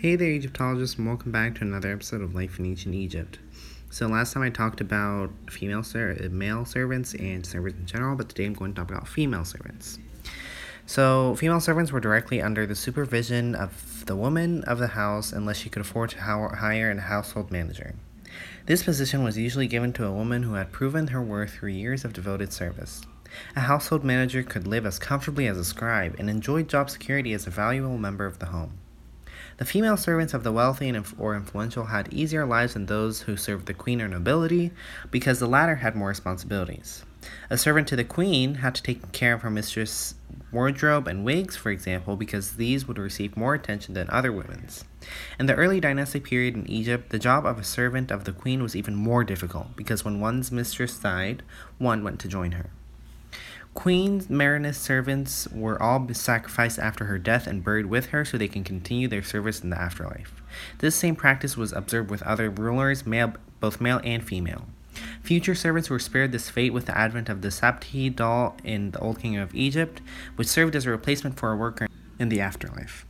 Hey there, Egyptologists, and welcome back to another episode of Life in Ancient Egypt. So, last time I talked about female ser- male servants and servants in general, but today I'm going to talk about female servants. So, female servants were directly under the supervision of the woman of the house unless she could afford to hire a household manager. This position was usually given to a woman who had proven her worth through years of devoted service. A household manager could live as comfortably as a scribe and enjoy job security as a valuable member of the home. The female servants of the wealthy and or influential had easier lives than those who served the queen or nobility because the latter had more responsibilities. A servant to the queen had to take care of her mistress' wardrobe and wigs, for example, because these would receive more attention than other women's. In the early dynastic period in Egypt, the job of a servant of the queen was even more difficult because when one's mistress died, one went to join her. Queen Merneith's servants were all sacrificed after her death and buried with her so they can continue their service in the afterlife. This same practice was observed with other rulers, male, both male and female. Future servants were spared this fate with the advent of the shabti doll in the Old Kingdom of Egypt, which served as a replacement for a worker in the afterlife.